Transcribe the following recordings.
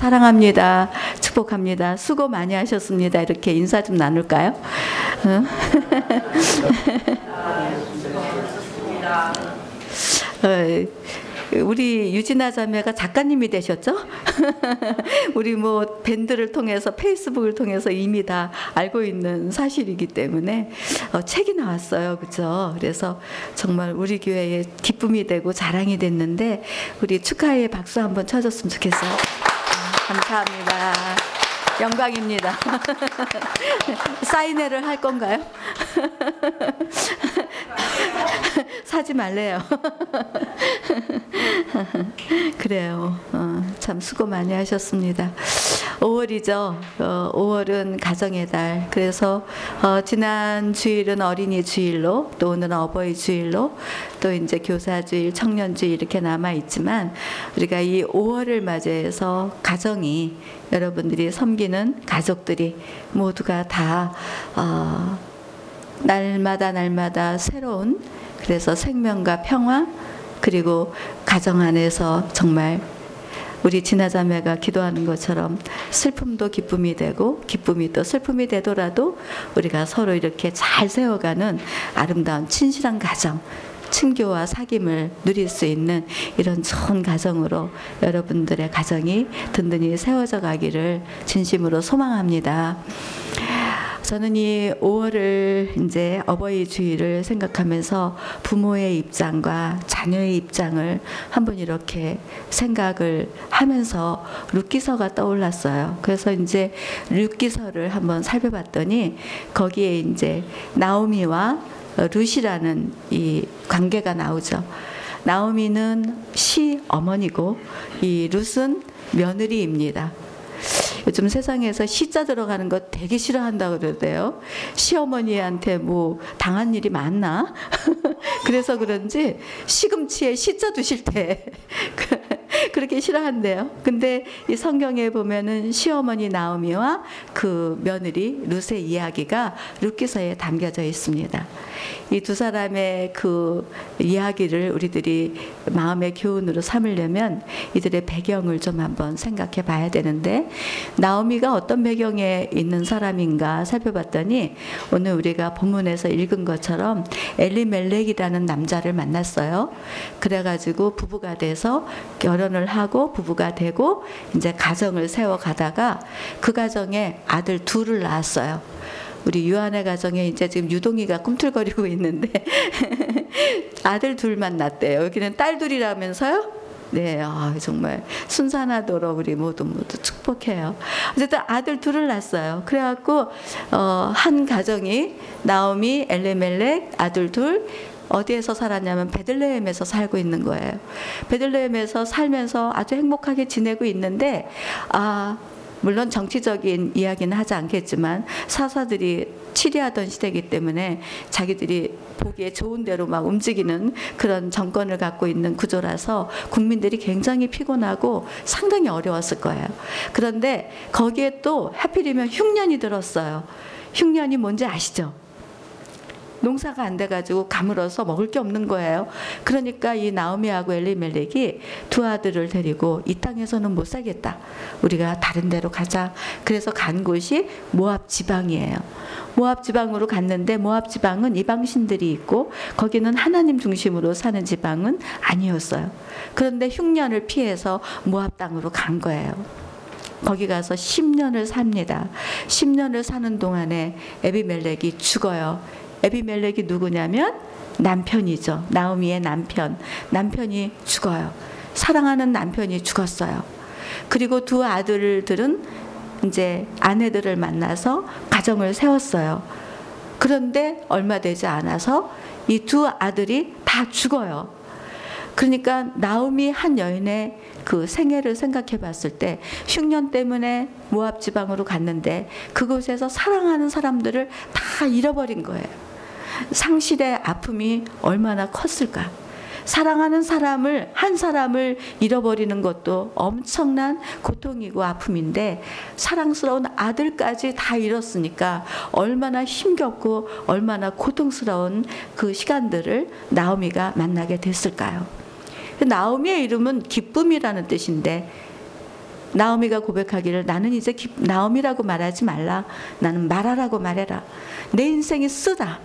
사랑합니다. 축복합니다. 수고 많이 하셨습니다. 이렇게 인사 좀 나눌까요? 어? 어, 우리 유진아 자매가 작가님이 되셨죠? 우리 뭐 밴드를 통해서 페이스북을 통해서 이미 다 알고 있는 사실이기 때문에 어, 책이 나왔어요, 그죠? 그래서 정말 우리 교회에 기쁨이 되고 자랑이 됐는데 우리 축하의 박수 한번 쳐줬으면 좋겠어요. 감사합니다. 영광입니다. 사인회를 할 건가요? 사지 말래요. 그래요. 어, 참 수고 많이 하셨습니다. 5월이죠. 어, 5월은 가정의 달. 그래서 어, 지난 주일은 어린이 주일로, 또 오늘은 어버이 주일로, 또 이제 교사 주일, 청년 주일 이렇게 남아 있지만 우리가 이 5월을 맞이해서 가정이 여러분들이 섬기는 가족들이 모두가 다 어, 날마다 날마다 새로운 그래서 생명과 평화 그리고 가정 안에서 정말 우리 진화자매가 기도하는 것처럼 슬픔도 기쁨이 되고 기쁨이 또 슬픔이 되더라도 우리가 서로 이렇게 잘 세워가는 아름다운 친실한 가정 친교와 사귐을 누릴 수 있는 이런 좋은 가정으로 여러분들의 가정이 든든히 세워져 가기를 진심으로 소망합니다. 저는 이 5월을 이제 어버이 주일을 생각하면서 부모의 입장과 자녀의 입장을 한번 이렇게 생각을 하면서 룻기서가 떠올랐어요. 그래서 이제 룻기서를 한번 살펴봤더니 거기에 이제 나오미와 룻이라는 이 관계가 나오죠. 나오미는 시 어머니고 이 룻은 며느리입니다. 요즘 세상에서 시자 들어가는 거 되게 싫어한다고 그러대요. 시어머니한테 뭐 당한 일이 많나? 그래서 그런지 시금치에 시자 두실 때 그렇게 싫어한대요. 근데 이 성경에 보면은 시어머니 나오미와 그 며느리 룻의 이야기가 룻기서에 담겨져 있습니다. 이 두 사람의 그 이야기를 우리들이 마음의 교훈으로 삼으려면 이들의 배경을 좀 한번 생각해 봐야 되는데 나오미가 어떤 배경에 있는 사람인가 살펴봤더니 오늘 우리가 본문에서 읽은 것처럼 엘리멜렉이라는 남자를 만났어요. 그래가지고 부부가 돼서 결혼을 하고 부부가 되고 이제 가정을 세워 가다가 그 가정에 아들 둘을 낳았어요. 우리 유한의 가정에 이제 지금 유동이가 꿈틀거리고 있는데 아들 둘만 낳대요. 여기는 딸 둘이라면서요? 네, 아, 정말 순산하도록 우리 모두 모두 축복해요. 어쨌든 아들 둘을 낳았어요. 그래갖고 어, 한 가정이 나오미, 엘레멜렉 아들 둘, 어디에서 살았냐면 베들레헴에서 살고 있는 거예요. 베들레헴에서 살면서 아주 행복하게 지내고 있는데 아 물론 정치적인 이야기는 하지 않겠지만 사사들이 치리하던 시대이기 때문에 자기들이 보기에 좋은 대로 막 움직이는 그런 정권을 갖고 있는 구조라서 국민들이 굉장히 피곤하고 상당히 어려웠을 거예요. 그런데 거기에 또 하필이면 흉년이 들었어요. 흉년이 뭔지 아시죠? 농사가 안 돼가지고 가물어서 먹을 게 없는 거예요. 그러니까 이 나오미하고 엘리멜렉이 두 아들을 데리고 이 땅에서는 못 살겠다. 우리가 다른 데로 가자. 그래서 간 곳이 모압 지방이에요. 모압 지방으로 갔는데 모압 지방은 이방신들이 있고 거기는 하나님 중심으로 사는 지방은 아니었어요. 그런데 흉년을 피해서 모압 땅으로 간 거예요. 거기 가서 10년을 삽니다. 10년을 사는 동안에 에비멜렉이 죽어요. 에비멜렉이 누구냐면 남편이죠. 나오미의 남편. 남편이 죽어요. 사랑하는 남편이 죽었어요. 그리고 두 아들들은 이제 아내들을 만나서 가정을 세웠어요. 그런데 얼마 되지 않아서 이 두 아들이 다 죽어요. 그러니까 나오미 한 여인의 그 생애를 생각해 봤을 때 흉년 때문에 모압 지방으로 갔는데 그곳에서 사랑하는 사람들을 다 잃어버린 거예요. 상실의 아픔이 얼마나 컸을까? 사랑하는 사람을 한 사람을 잃어버리는 것도 엄청난 고통이고 아픔인데 사랑스러운 아들까지 다 잃었으니까 얼마나 힘겹고 얼마나 고통스러운 그 시간들을 나오미가 만나게 됐을까요? 나오미의 이름은 기쁨이라는 뜻인데 나오미가 고백하기를 나는 이제 기- 나오미라고 말하지 말라. 나는 말하라고 말해라. 내 인생이 쓰다.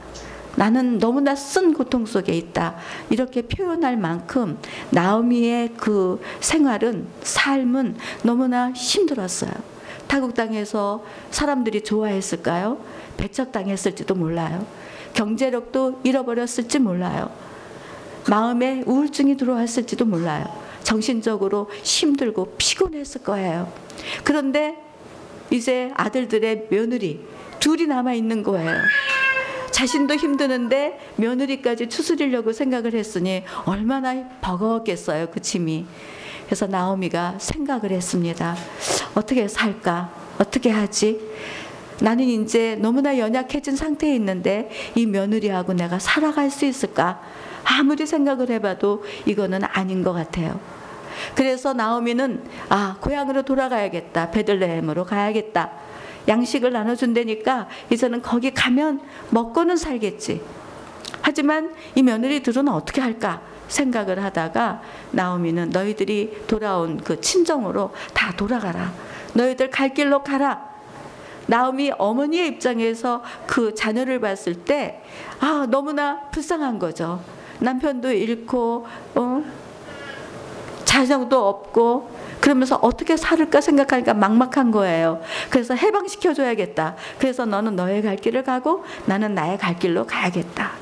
나는 너무나 쓴 고통 속에 있다. 이렇게 표현할 만큼 나오미의 그 생활은 삶은 너무나 힘들었어요. 타국 땅에서 사람들이 좋아했을까요? 배척당했을지도 몰라요. 경제력도 잃어버렸을지 몰라요. 마음에 우울증이 들어왔을지도 몰라요. 정신적으로 힘들고 피곤했을 거예요. 그런데 이제 아들들의 며느리 둘이 남아 있는 거예요. 자신도 힘드는데 며느리까지 추스리려고 생각을 했으니 얼마나 버거웠겠어요, 그 짐이. 그래서 나오미가 생각을 했습니다. 어떻게 살까? 어떻게 하지? 나는 이제 너무나 연약해진 상태에 있는데 이 며느리하고 내가 살아갈 수 있을까? 아무리 생각을 해봐도 이거는 아닌 것 같아요. 그래서 나오미는 아 고향으로 돌아가야겠다 베들레헴으로 가야겠다 양식을 나눠준다니까 이제는 거기 가면 먹고는 살겠지. 하지만 이 며느리들은 어떻게 할까 생각을 하다가 나오미는 너희들이 돌아온 그 친정으로 다 돌아가라. 너희들 갈 길로 가라. 나오미 어머니의 입장에서 그 자녀를 봤을 때 아 너무나 불쌍한 거죠. 남편도 잃고 어 자녀도 없고 그러면서 어떻게 살을까 생각하니까 막막한 거예요. 그래서 해방시켜 줘야겠다. 그래서 너는 너의 갈 길을 가고 나는 나의 갈 길로 가야겠다.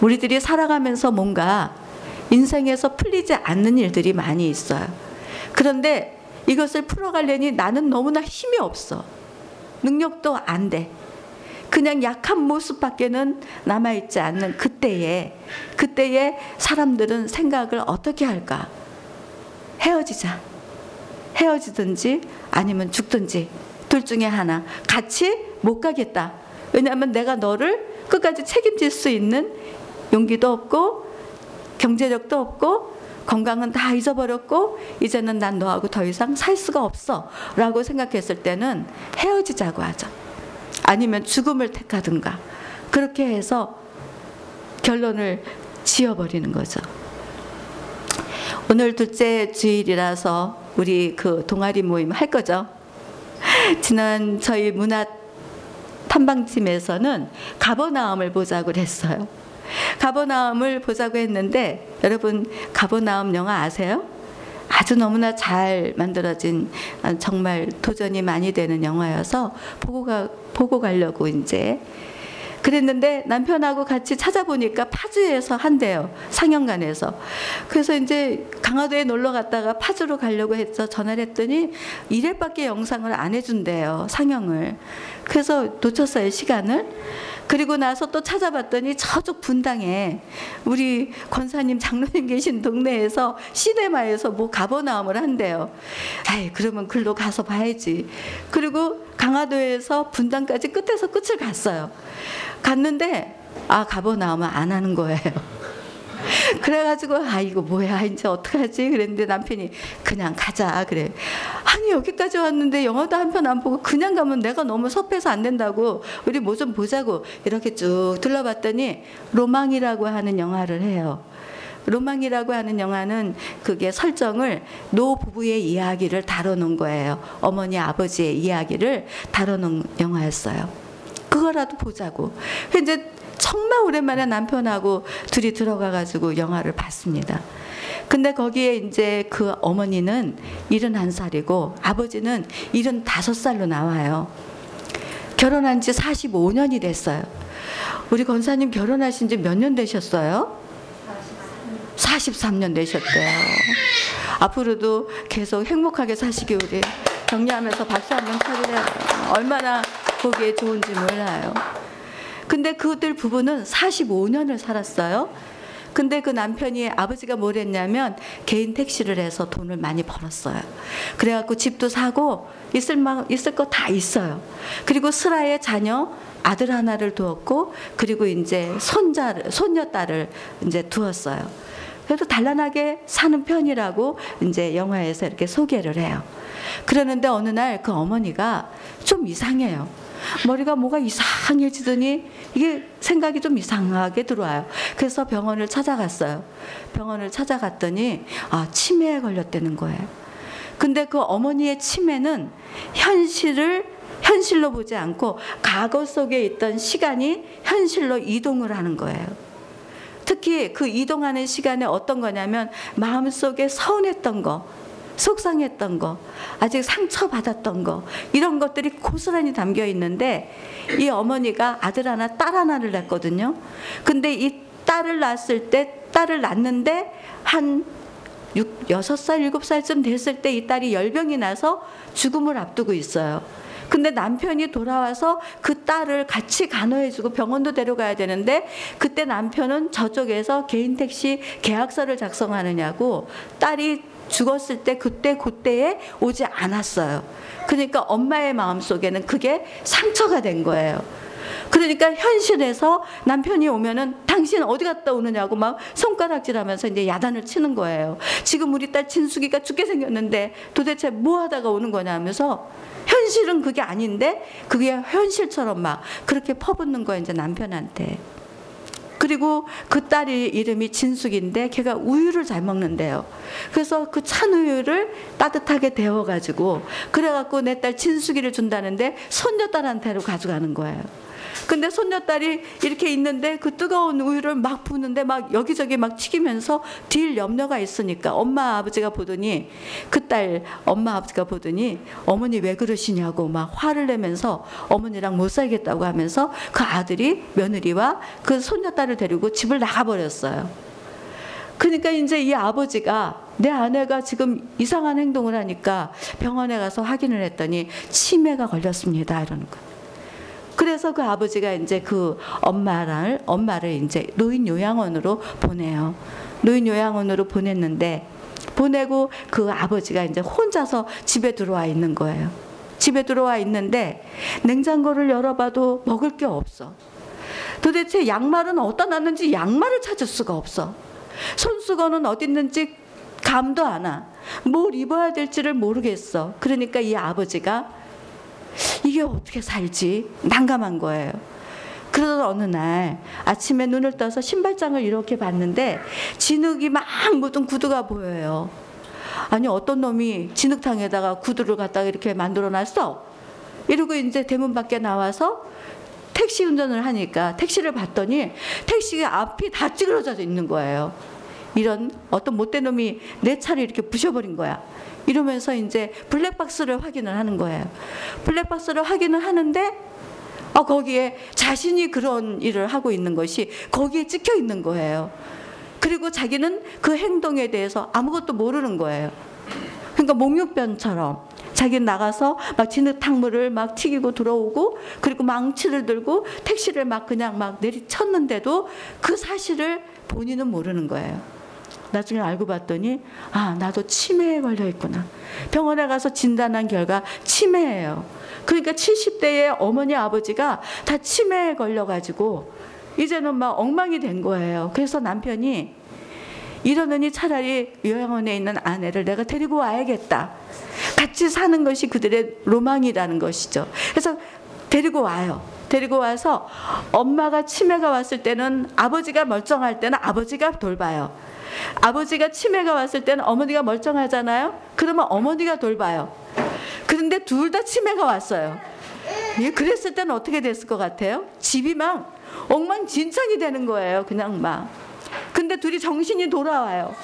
우리들이 살아가면서 뭔가 인생에서 풀리지 않는 일들이 많이 있어요. 그런데 이것을 풀어가려니 나는 너무나 힘이 없어. 능력도 안 돼. 그냥 약한 모습밖에는 남아있지 않는 그때에, 그때에 사람들은 생각을 어떻게 할까? 헤어지자. 헤어지든지 아니면 죽든지 둘 중에 하나. 같이 못 가겠다. 왜냐하면 내가 너를 끝까지 책임질 수 있는 용기도 없고 경제력도 없고 건강은 다 잊어버렸고 이제는 난 너하고 더 이상 살 수가 없어 라고 생각했을 때는 헤어지자고 하죠. 아니면 죽음을 택하든가 그렇게 해서 결론을 지어버리는 거죠. 오늘 둘째 주일이라서 우리 그 동아리 모임 할 거죠. 지난 저희 문화 탐방팀에서는 가버나움을 보자고 했어요. 가버나움을 보자고 했는데 여러분 가버나움 영화 아세요? 아주 너무나 잘 만들어진 아, 정말 도전이 많이 되는 영화여서 보고 가 보고 가려고 이제 그랬는데 남편하고 같이 찾아보니까 파주에서 한대요 상영관에서. 그래서 이제 강화도에 놀러 갔다가 파주로 가려고 해서 전화를 했더니 1회밖에 영상을 안 해준대요 상영을. 그래서 놓쳤어요 시간을 그리고 나서 또 찾아봤더니 저쪽 분당에 우리 권사님 장로님 계신 동네에서 시네마에서 뭐 가버나움을 한대요. 아이 그러면 글로 가서 봐야지. 그리고 강화도에서 분당까지 끝에서 끝을 갔어요. 갔는데 아 가버나움은 안 하는 거예요. 그래가지고 아 이거 뭐야? 이제 어떡하지? 그랬는데 남편이 그냥 가자. 그래. 아니 여기까지 왔는데 영화도 한 편 안 보고 그냥 가면 내가 너무 섭해서 안 된다고 우리 뭐 좀 보자고 이렇게 쭉 둘러봤더니 로망이라고 하는 영화를 해요. 로망이라고 하는 영화는 그게 설정을 노 부부의 이야기를 다뤄놓은 거예요. 어머니 아버지의 이야기를 다뤄놓은 영화였어요. 그거라도 보자고. 이제 정말 오랜만에 남편하고 둘이 들어가가지고 영화를 봤습니다. 근데 거기에 이제 그 어머니는 71살이고 아버지는 75살로 나와요. 결혼한 지 45년이 됐어요. 우리 권사님 결혼하신 지 몇 년 되셨어요? 43년 되셨대요. 앞으로도 계속 행복하게 사시기 우리 격려하면서 박수 한번 쳐드려요. 얼마나 보기에 좋은지 몰라요. 근데 그들 부부는 45년을 살았어요. 근데 그 남편이 아버지가 뭘 했냐면 개인 택시를 해서 돈을 많이 벌었어요. 그래갖고 집도 사고 있을 막 있을 거 다 있어요. 그리고 슬아의 자녀 아들 하나를 두었고 그리고 이제 손자를 손녀 딸을 이제 두었어요. 그래도 단란하게 사는 편이라고 이제 영화에서 이렇게 소개를 해요. 그러는데 어느 날 그 어머니가 좀 이상해요. 머리가 뭐가 이상해지더니 이게 생각이 좀 이상하게 들어와요. 그래서 병원을 찾아갔어요. 병원을 찾아갔더니 아 치매에 걸렸다는 거예요. 근데 그 어머니의 치매는 현실을 현실로 보지 않고 과거 속에 있던 시간이 현실로 이동을 하는 거예요. 특히 그 이동하는 시간에 어떤 거냐면 마음속에 서운했던 거, 속상했던 거, 아직 상처받았던 거, 이런 것들이 고스란히 담겨 있는데 이 어머니가 아들 하나, 딸 하나를 낳거든요. 근데 이 딸을 낳았을 때, 딸을 낳는데 한 6, 6살, 7살쯤 됐을 때 이 딸이 열병이 나서 죽음을 앞두고 있어요. 근데 남편이 돌아와서 그 딸을 같이 간호해주고 병원도 데려가야 되는데 그때 남편은 저쪽에서 개인 택시 계약서를 작성하느냐고 딸이 죽었을 때 그때 그때에 오지 않았어요. 그러니까 엄마의 마음 속에는 그게 상처가 된 거예요. 그러니까 현실에서 남편이 오면은 당신 어디 갔다 오느냐고 막 손가락질하면서 이제 야단을 치는 거예요. 지금 우리 딸 진숙이가 죽게 생겼는데 도대체 뭐 하다가 오는 거냐 하면서 현실은 그게 아닌데 그게 현실처럼 막 그렇게 퍼붓는 거예요 이제 남편한테. 그리고 그 딸이 이름이 진숙인데 걔가 우유를 잘 먹는데요. 그래서 그 찬 우유를 따뜻하게 데워 가지고 그래 갖고 내 딸 진숙이를 준다는데 손녀딸한테로 가져가는 거예요. 근데 손녀딸이 이렇게 있는데 그 뜨거운 우유를 막 부는데 막 여기저기 막 튀기면서 딜 염려가 있으니까 엄마 아버지가 보더니 그 딸 엄마 아버지가 보더니 어머니 왜 그러시냐고 막 화를 내면서 어머니랑 못 살겠다고 하면서 그 아들이 며느리와 그 손녀딸을 데리고 집을 나가버렸어요. 그러니까 이제 이 아버지가 내 아내가 지금 이상한 행동을 하니까 병원에 가서 확인을 했더니 치매가 걸렸습니다. 이러는 거예요. 그래서 그 아버지가 이제 그 엄마를 엄마를 이제 노인 요양원으로 보내요. 노인 요양원으로 보냈는데 보내고 그 아버지가 이제 혼자서 집에 들어와 있는 거예요. 집에 들어와 있는데 냉장고를 열어봐도 먹을 게 없어. 도대체 양말은 어디다 놨는지 양말을 찾을 수가 없어. 손수건은 어디 있는지 감도 안 와. 뭘 입어야 될지를 모르겠어. 그러니까 이 아버지가 이게 어떻게 살지? 난감한 거예요. 그러던 어느 날 아침에 눈을 떠서 신발장을 이렇게 봤는데 진흙이 막 묻은 구두가 보여요. 아니 어떤 놈이 진흙탕에다가 구두를 갖다가 이렇게 만들어 놨어. 이러고 이제 대문 밖에 나와서 택시 운전을 하니까 택시를 봤더니 택시가 앞이 다 찌그러져 있는 거예요. 이런 어떤 못된 놈이 내 차를 이렇게 부셔버린 거야. 이러면서 이제 블랙박스를 확인을 하는 거예요. 블랙박스를 확인을 하는데 어, 거기에 자신이 그런 일을 하고 있는 것이 거기에 찍혀 있는 거예요. 그리고 자기는 그 행동에 대해서 아무것도 모르는 거예요. 그러니까 목욕변처럼 자기 나가서 막 진흙탕물을 막 튀기고 들어오고 그리고 망치를 들고 택시를 막 그냥 막 내리쳤는데도 그 사실을 본인은 모르는 거예요. 나중에 알고 봤더니 아 나도 치매에 걸려 있구나. 병원에 가서 진단한 결과 치매예요. 그러니까 70대의 어머니 아버지가 다 치매에 걸려 가지고 이제는 막 엉망이 된 거예요. 그래서 남편이 이러느니 차라리 요양원에 있는 아내를 내가 데리고 와야겠다. 같이 사는 것이 그들의 로망이라는 것이죠. 그래서 데리고 와요. 데리고 와서 엄마가 치매가 왔을 때는 아버지가 멀쩡할 때는 아버지가 돌봐요. 아버지가 치매가 왔을 때는 어머니가 멀쩡하잖아요. 그러면 어머니가 돌봐요. 그런데 둘 다 치매가 왔어요. 예, 그랬을 때는 어떻게 됐을 것 같아요? 집이 막 엉망진창이 되는 거예요. 그냥 막. 근데 둘이 정신이 돌아와요.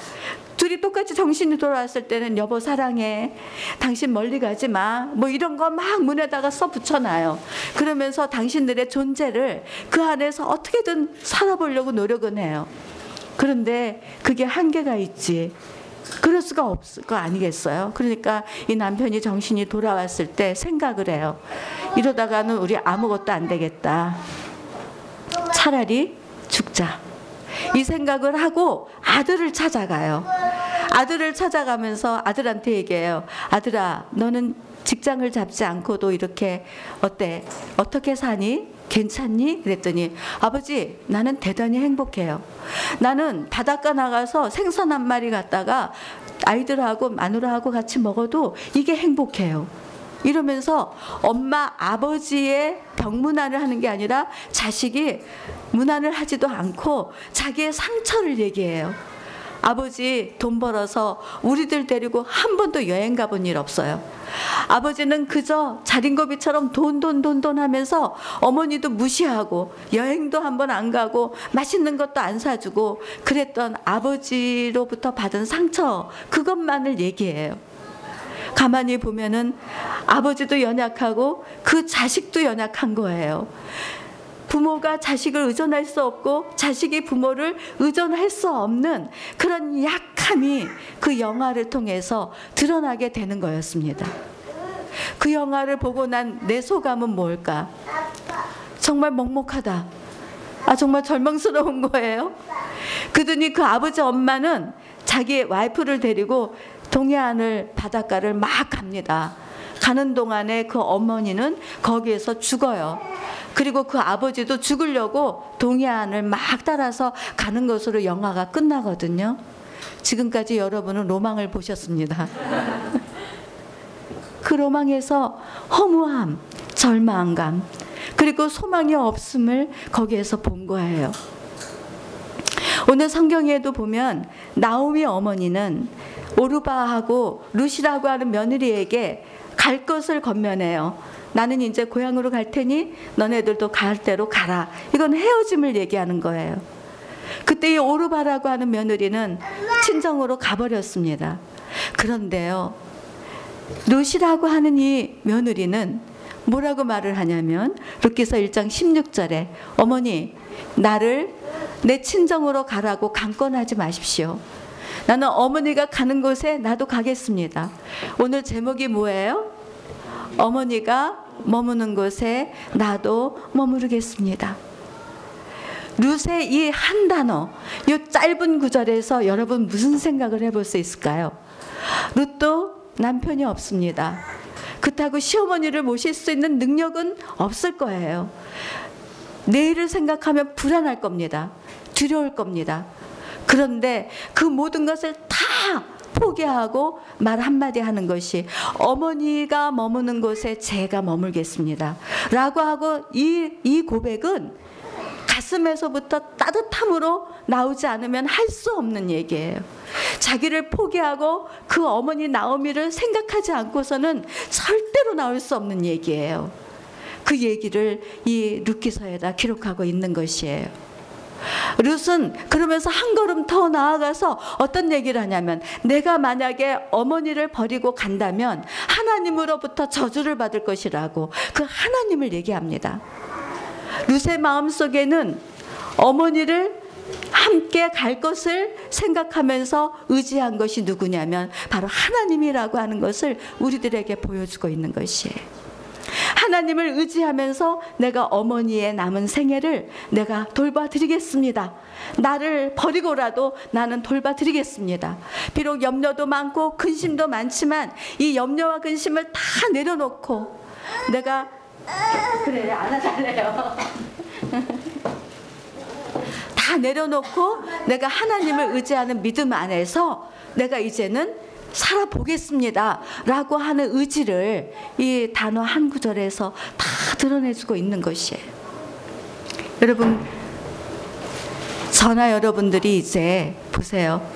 둘이 똑같이 정신이 돌아왔을 때는 여보 사랑해. 당신 멀리 가지 마. 뭐 이런 거 막 문에다가 써 붙여놔요. 그러면서 당신들의 존재를 그 안에서 어떻게든 살아보려고 노력은 해요. 그런데 그게 한계가 있지. 그럴 수가 없을 거 아니겠어요? 그러니까 이 남편이 정신이 돌아왔을 때 생각을 해요. 이러다가는 우리 아무것도 안 되겠다. 차라리 죽자. 이 생각을 하고 아들을 찾아가요. 아들을 찾아가면서 아들한테 얘기해요. 아들아, 너는 직장을 잡지 않고도 이렇게 어때? 어떻게 사니? 괜찮니? 그랬더니 아버지 나는 대단히 행복해요. 나는 바닷가 나가서 생선 한 마리 갖다가 아이들하고 마누라하고 같이 먹어도 이게 행복해요. 이러면서 엄마 아버지의 병문안을 하는 게 아니라 자식이 문안을 하지도 않고 자기의 상처를 얘기해요. 아버지 돈 벌어서 우리들 데리고 한 번도 여행 가본 일 없어요. 아버지는 그저 자린고비처럼 돈 돈 돈 돈 하면서 어머니도 무시하고 여행도 한 번 안 가고 맛있는 것도 안 사주고 그랬던 아버지로부터 받은 상처 그것만을 얘기해요. 가만히 보면은 아버지도 연약하고 그 자식도 연약한 거예요. 부모가 자식을 의존할 수 없고 자식이 부모를 의존할 수 없는 그런 약함이 그 영화를 통해서 드러나게 되는 거였습니다. 그 영화를 보고 난 내 소감은 뭘까? 정말 먹먹하다. 아, 정말 절망스러운 거예요. 그더니 그 아버지 엄마는 자기 와이프를 데리고 동해안을 바닷가를 막 갑니다. 가는 동안에 그 어머니는 거기에서 죽어요. 그리고 그 아버지도 죽으려고 동해안을 막 따라서 가는 것으로 영화가 끝나거든요. 지금까지 여러분은 로망을 보셨습니다. 그 로망에서 허무함, 절망감, 그리고 소망이 없음을 거기에서 본 거예요. 오늘 성경에도 보면 나오미 어머니는 오르바하고 루시라고 하는 며느리에게 갈 것을 건면해요. 나는 이제 고향으로 갈 테니 너네들도 갈 대로 가라. 이건 헤어짐을 얘기하는 거예요. 그때 이 오르바라고 하는 며느리는 친정으로 가버렸습니다. 그런데요, 루시라고 하는 이 며느리는 뭐라고 말을 하냐면 루키서 1장 16절에 어머니 나를 내 친정으로 가라고 강권하지 마십시오. 나는 어머니가 가는 곳에 나도 가겠습니다. 오늘 제목이 뭐예요? 어머니가 머무는 곳에 나도 머무르겠습니다. 룻의 이한 단어, 이 짧은 구절에서 여러분 무슨 생각을 해볼 수 있을까요? 룻도 남편이 없습니다. 그렇다고 시어머니를 모실 수 있는 능력은 없을 거예요. 내일을 생각하면 불안할 겁니다. 두려울 겁니다. 그런데 그 모든 것을 다 포기하고 말 한마디 하는 것이 어머니가 머무는 곳에 제가 머물겠습니다. 라고 하고 이, 이 고백은 가슴에서부터 따뜻함으로 나오지 않으면 할 수 없는 얘기예요. 자기를 포기하고 그 어머니 나오미를 생각하지 않고서는 절대로 나올 수 없는 얘기예요. 그 얘기를 이 루키서에다 기록하고 있는 것이에요. 룻은 그러면서 한 걸음 더 나아가서 어떤 얘기를 하냐면 내가 만약에 어머니를 버리고 간다면 하나님으로부터 저주를 받을 것이라고 그 하나님을 얘기합니다. 룻의 마음 속에는 어머니를 함께 갈 것을 생각하면서 의지한 것이 누구냐면 바로 하나님이라고 하는 것을 우리들에게 보여주고 있는 것이에요. 하나님을 의지하면서 내가 어머니의 남은 생애를 내가 돌봐드리겠습니다. 나를 버리고라도 나는 돌봐드리겠습니다. 비록 염려도 많고 근심도 많지만 이 염려와 근심을 다 내려놓고 내가 그래 안아달래요. 다 내려놓고 내가 하나님을 의지하는 믿음 안에서 내가 이제는 살아보겠습니다. 라고 하는 의지를 이 단어 한 구절에서 다 드러내주고 있는 것이에요. 여러분, 저나 여러분들이 이제 보세요.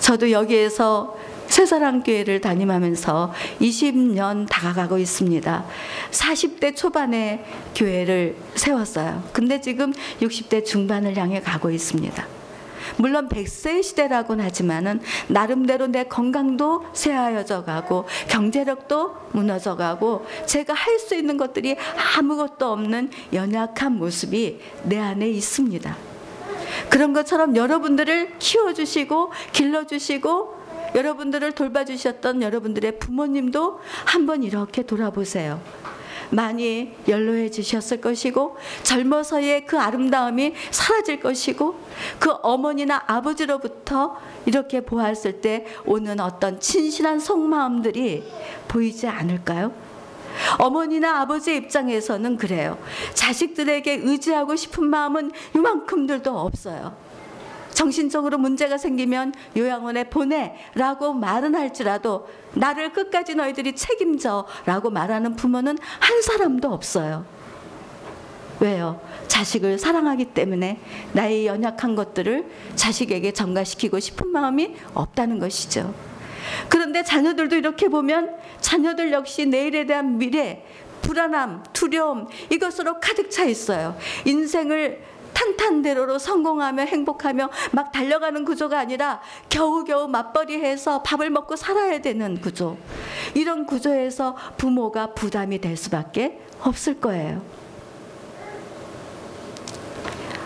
저도 여기에서 새사랑교회를 다니면서 20년 다가가고 있습니다. 40대 초반에 교회를 세웠어요. 근데 지금 60대 중반을 향해 가고 있습니다. 물론 100세 시대라고는 하지만은 나름대로 내 건강도 쇠하여져 가고 경제력도 무너져 가고 제가 할 수 있는 것들이 아무것도 없는 연약한 모습이 내 안에 있습니다. 그런 것처럼 여러분들을 키워주시고 길러주시고 여러분들을 돌봐주셨던 여러분들의 부모님도 한번 이렇게 돌아보세요. 많이 연로해지셨을 것이고 젊어서의 그 아름다움이 사라질 것이고 그 어머니나 아버지로부터 이렇게 보았을 때 오는 어떤 친실한 속마음들이 보이지 않을까요? 어머니나 아버지 입장에서는 그래요. 자식들에게 의지하고 싶은 마음은 이만큼들도 없어요. 정신적으로 문제가 생기면 요양원에 보내라고 말은 할지라도 나를 끝까지 너희들이 책임져라고 말하는 부모는 한 사람도 없어요. 왜요? 자식을 사랑하기 때문에 나의 연약한 것들을 자식에게 전가시키고 싶은 마음이 없다는 것이죠. 그런데 자녀들도 이렇게 보면 자녀들 역시 내일에 대한 미래, 불안함, 두려움 이것으로 가득 차 있어요. 인생을 탄탄대로로 성공하며 행복하며 막 달려가는 구조가 아니라 겨우겨우 맞벌이해서 밥을 먹고 살아야 되는 구조. 이런 구조에서 부모가 부담이 될 수밖에 없을 거예요.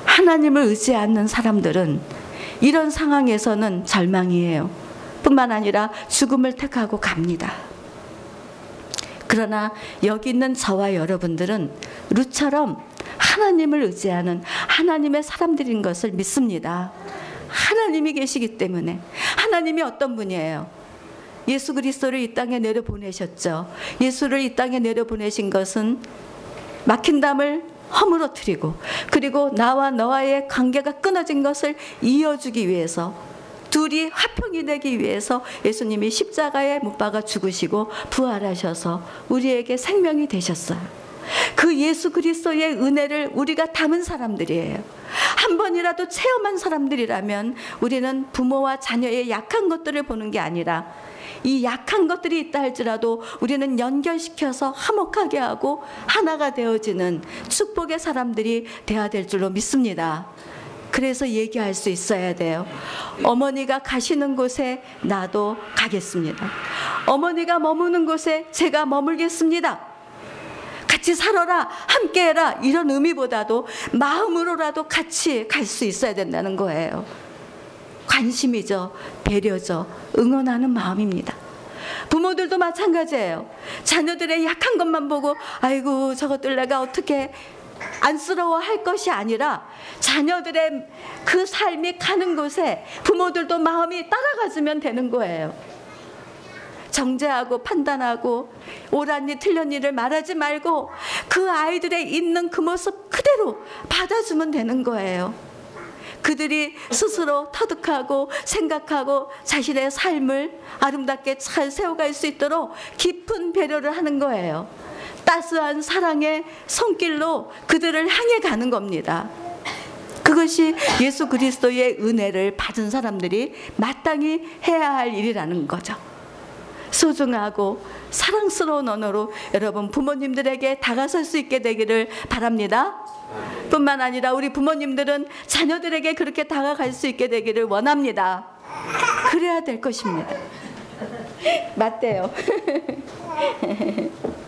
하나님을 의지 않는 사람들은 이런 상황에서는 절망이에요. 뿐만 아니라 죽음을 택하고 갑니다. 그러나 여기 있는 저와 여러분들은 루처럼 하나님을 의지하는 하나님의 사람들인 것을 믿습니다. 하나님이 계시기 때문에 하나님이 어떤 분이에요? 예수 그리스도를 이 땅에 내려 보내셨죠. 예수를 이 땅에 내려 보내신 것은 막힌 담을 허물어뜨리고 그리고 나와 너와의 관계가 끊어진 것을 이어주기 위해서 둘이 화평이 되기 위해서 예수님이 십자가에 못 박아 죽으시고 부활하셔서 우리에게 생명이 되셨어요. 그 예수 그리스도의 은혜를 우리가 담은 사람들이에요. 한 번이라도 체험한 사람들이라면 우리는 부모와 자녀의 약한 것들을 보는 게 아니라 이 약한 것들이 있다 할지라도 우리는 연결시켜서 화목하게 하고 하나가 되어지는 축복의 사람들이 되어야 될 줄로 믿습니다. 그래서 얘기할 수 있어야 돼요. 어머니가 가시는 곳에 나도 가겠습니다. 어머니가 머무는 곳에 제가 머물겠습니다. 같이 살아라, 함께 해라, 이런 의미보다도 마음으로라도 같이 갈 수 있어야 된다는 거예요. 관심이죠. 배려죠. 응원하는 마음입니다. 부모들도 마찬가지예요. 자녀들의 약한 것만 보고, 아이고, 저것들 내가 어떻게 안쓰러워 할 것이 아니라 자녀들의 그 삶이 가는 곳에 부모들도 마음이 따라가주면 되는 거예요. 정죄하고 판단하고 옳았니 틀렸니를 말하지 말고 그 아이들의 있는 그 모습 그대로 받아주면 되는 거예요. 그들이 스스로 터득하고 생각하고 자신의 삶을 아름답게 잘 세워갈 수 있도록 깊은 배려를 하는 거예요. 따스한 사랑의 손길로 그들을 향해 가는 겁니다. 그것이 예수 그리스도의 은혜를 받은 사람들이 마땅히 해야 할 일이라는 거죠. 소중하고 사랑스러운 언어로 여러분 부모님들에게 다가설 수 있게 되기를 바랍니다. 뿐만 아니라 우리 부모님들은 자녀들에게 그렇게 다가갈 수 있게 되기를 원합니다. 그래야 될 것입니다. 맞대요.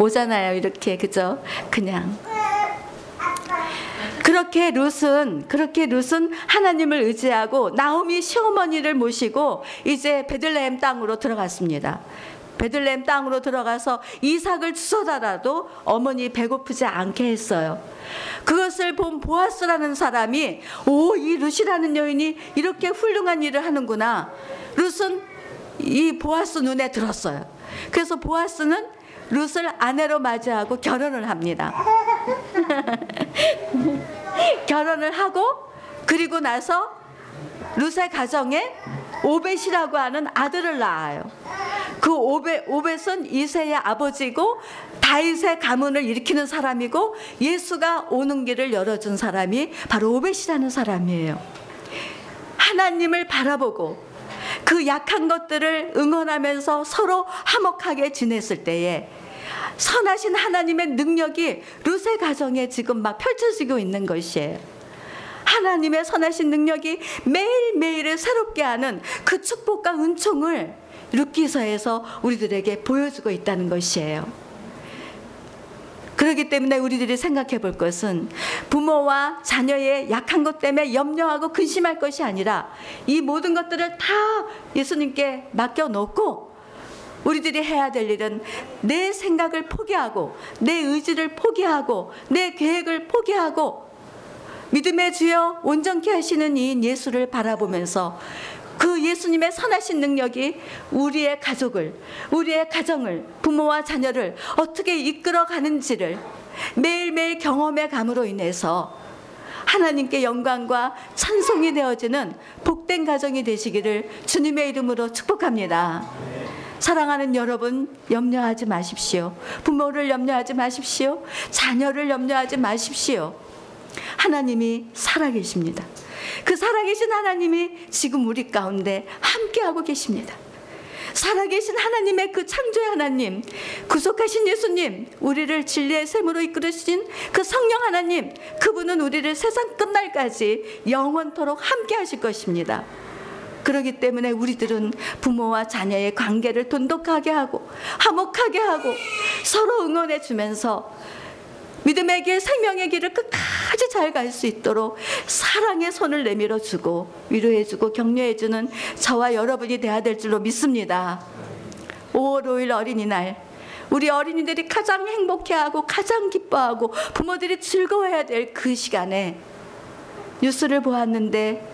오잖아요, 이렇게. 그죠? 그냥. 그렇게 룻은 그렇게 룻은 하나님을 의지하고 나오미 시어머니를 모시고 이제 베들레헴 땅으로 들어갔습니다. 베들레헴 땅으로 들어가서 이삭을 주워다라도 어머니 배고프지 않게 했어요. 그것을 본 보아스라는 사람이 오 이 룻이라는 여인이 이렇게 훌륭한 일을 하는구나. 룻은 이 보아스 눈에 들었어요. 그래서 보아스는 룻을 아내로 맞이하고 결혼을 합니다. 결혼을 하고 그리고 나서 룻의 가정에 오벳이라고 하는 아들을 낳아요. 그 오벳, 오벳은 이세의 아버지고 다윗의 가문을 일으키는 사람이고 예수가 오는 길을 열어준 사람이 바로 오벳이라는 사람이에요. 하나님을 바라보고 그 약한 것들을 응원하면서 서로 화목하게 지냈을 때에 선하신 하나님의 능력이 루세 가정에 지금 막 펼쳐지고 있는 것이에요. 하나님의 선하신 능력이 매일매일을 새롭게 하는 그 축복과 은총을 룻기서에서 우리들에게 보여주고 있다는 것이에요. 그렇기 때문에 우리들이 생각해 볼 것은 부모와 자녀의 약한 것 때문에 염려하고 근심할 것이 아니라 이 모든 것들을 다 예수님께 맡겨 놓고 우리들이 해야 될 일은 내 생각을 포기하고 내 의지를 포기하고 내 계획을 포기하고 믿음의 주여 온전케 하시는 이 예수를 바라보면서 그 예수님의 선하신 능력이 우리의 가족을, 우리의 가정을, 부모와 자녀를 어떻게 이끌어 가는지를 매일매일 경험해 감으로 인해서 하나님께 영광과 찬송이 되어지는 복된 가정이 되시기를 주님의 이름으로 축복합니다. 사랑하는 여러분 염려하지 마십시오. 부모를 염려하지 마십시오. 자녀를 염려하지 마십시오. 하나님이 살아계십니다. 그 살아계신 하나님이 지금 우리 가운데 함께하고 계십니다. 살아계신 하나님의 그 창조의 하나님, 구속하신 예수님, 우리를 진리의 샘으로 이끌으신 그 성령 하나님, 그분은 우리를 세상 끝날까지 영원토록 함께 하실 것입니다. 그렇기 때문에 우리들은 부모와 자녀의 관계를 돈독하게 하고 화목하게 하고 서로 응원해 주면서 믿음의 길, 생명의 길을 끝까지 잘 갈 수 있도록 사랑의 손을 내밀어 주고 위로해 주고 격려해 주는 저와 여러분이 돼야 될 줄로 믿습니다. 5월 5일 어린이날 우리 어린이들이 가장 행복해하고 가장 기뻐하고 부모들이 즐거워해야 될 그 시간에 뉴스를 보았는데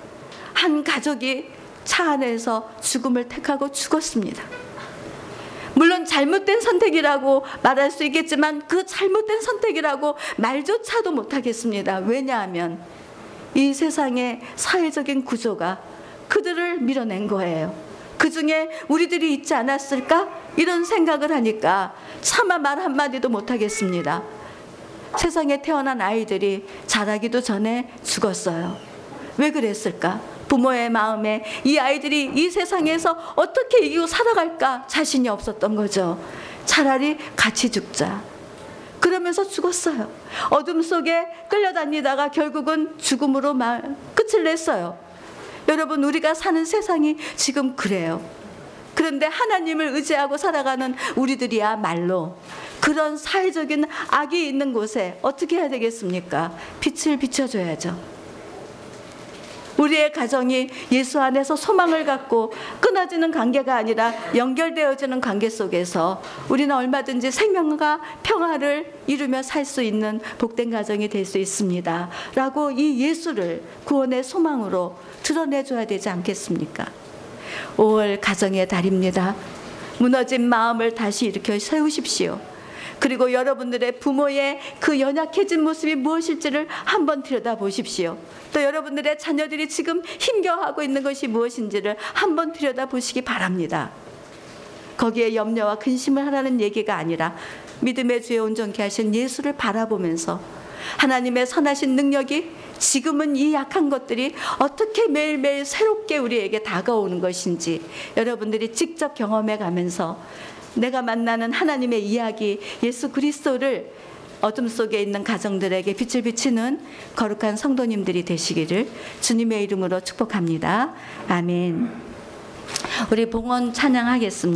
한 가족이 차 안에서 죽음을 택하고 죽었습니다. 물론 잘못된 선택이라고 말할 수 있겠지만 그 잘못된 선택이라고 말조차도 못하겠습니다. 왜냐하면 이 세상의 사회적인 구조가 그들을 밀어낸 거예요. 그 중에 우리들이 있지 않았을까? 이런 생각을 하니까 차마 말 한마디도 못하겠습니다. 세상에 태어난 아이들이 자라기도 전에 죽었어요. 왜 그랬을까? 부모의 마음에 이 아이들이 이 세상에서 어떻게 이기고 살아갈까 자신이 없었던 거죠. 차라리 같이 죽자. 그러면서 죽었어요. 어둠 속에 끌려다니다가 결국은 죽음으로 말, 끝을 냈어요. 여러분, 우리가 사는 세상이 지금 그래요. 그런데 하나님을 의지하고 살아가는 우리들이야말로 그런 사회적인 악이 있는 곳에 어떻게 해야 되겠습니까? 빛을 비춰줘야죠. 우리의 가정이 예수 안에서 소망을 갖고 끊어지는 관계가 아니라 연결되어지는 관계 속에서 우리는 얼마든지 생명과 평화를 이루며 살 수 있는 복된 가정이 될 수 있습니다. 라고 이 예수를 구원의 소망으로 드러내줘야 되지 않겠습니까? 5월 가정의 달입니다. 무너진 마음을 다시 일으켜 세우십시오. 그리고 여러분들의 부모의 그 연약해진 모습이 무엇일지를 한번 들여다보십시오. 또 여러분들의 자녀들이 지금 힘겨워하고 있는 것이 무엇인지를 한번 들여다보시기 바랍니다. 거기에 염려와 근심을 하라는 얘기가 아니라 믿음의 주에 온전케 하신 예수를 바라보면서 하나님의 선하신 능력이 지금은 이 약한 것들이 어떻게 매일매일 새롭게 우리에게 다가오는 것인지 여러분들이 직접 경험해 가면서 내가 만나는 하나님의 이야기 예수 그리스도를 어둠 속에 있는 가정들에게 빛을 비치는 거룩한 성도님들이 되시기를 주님의 이름으로 축복합니다. 아멘. 우리 봉헌 찬양하겠습니다.